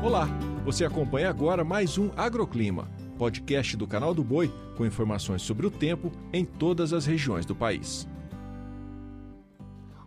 Olá, você acompanha agora mais um Agroclima, podcast do canal do Boi com informações sobre o tempo em todas as regiões do país.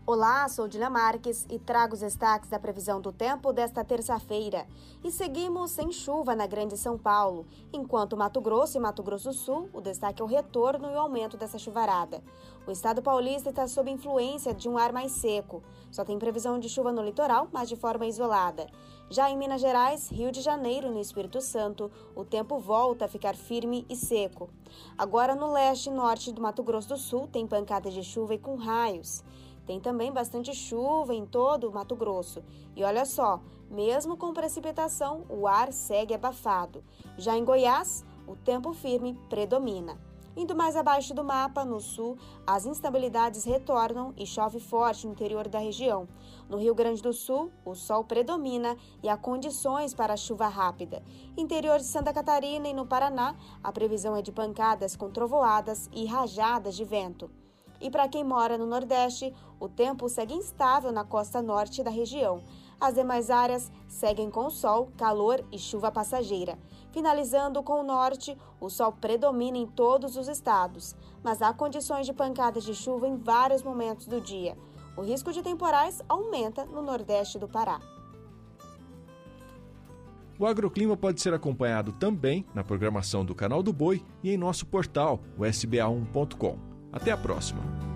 Olá, sou Dina Marques e trago os destaques da previsão do tempo desta terça-feira. E seguimos sem chuva na Grande São Paulo, enquanto Mato Grosso e Mato Grosso do Sul, o destaque é o retorno e o aumento dessa chuvarada. O estado paulista está sob influência de um ar mais seco. Só tem previsão de chuva no litoral, mas de forma isolada. Já em Minas Gerais, Rio de Janeiro no Espírito Santo, o tempo volta a ficar firme e seco. Agora no leste e norte do Mato Grosso do Sul tem pancadas de chuva e com raios. Tem também bastante chuva em todo o Mato Grosso. E olha só, mesmo com precipitação, o ar segue abafado. Já em Goiás, o tempo firme predomina. Indo mais abaixo do mapa, no sul, as instabilidades retornam e chove forte no interior da região. No Rio Grande do Sul, o sol predomina e há condições para chuva rápida. Interior de Santa Catarina e no Paraná, a previsão é de pancadas com trovoadas e rajadas de vento. E para quem mora no Nordeste, o tempo segue instável na costa norte da região. As demais áreas seguem com sol, calor e chuva passageira. Finalizando com o norte, o sol predomina em todos os estados, mas há condições de pancadas de chuva em vários momentos do dia. O risco de temporais aumenta no nordeste do Pará. O agroclima pode ser acompanhado também na programação do Canal do Boi e em nosso portal, o sba1.com. Até a próxima!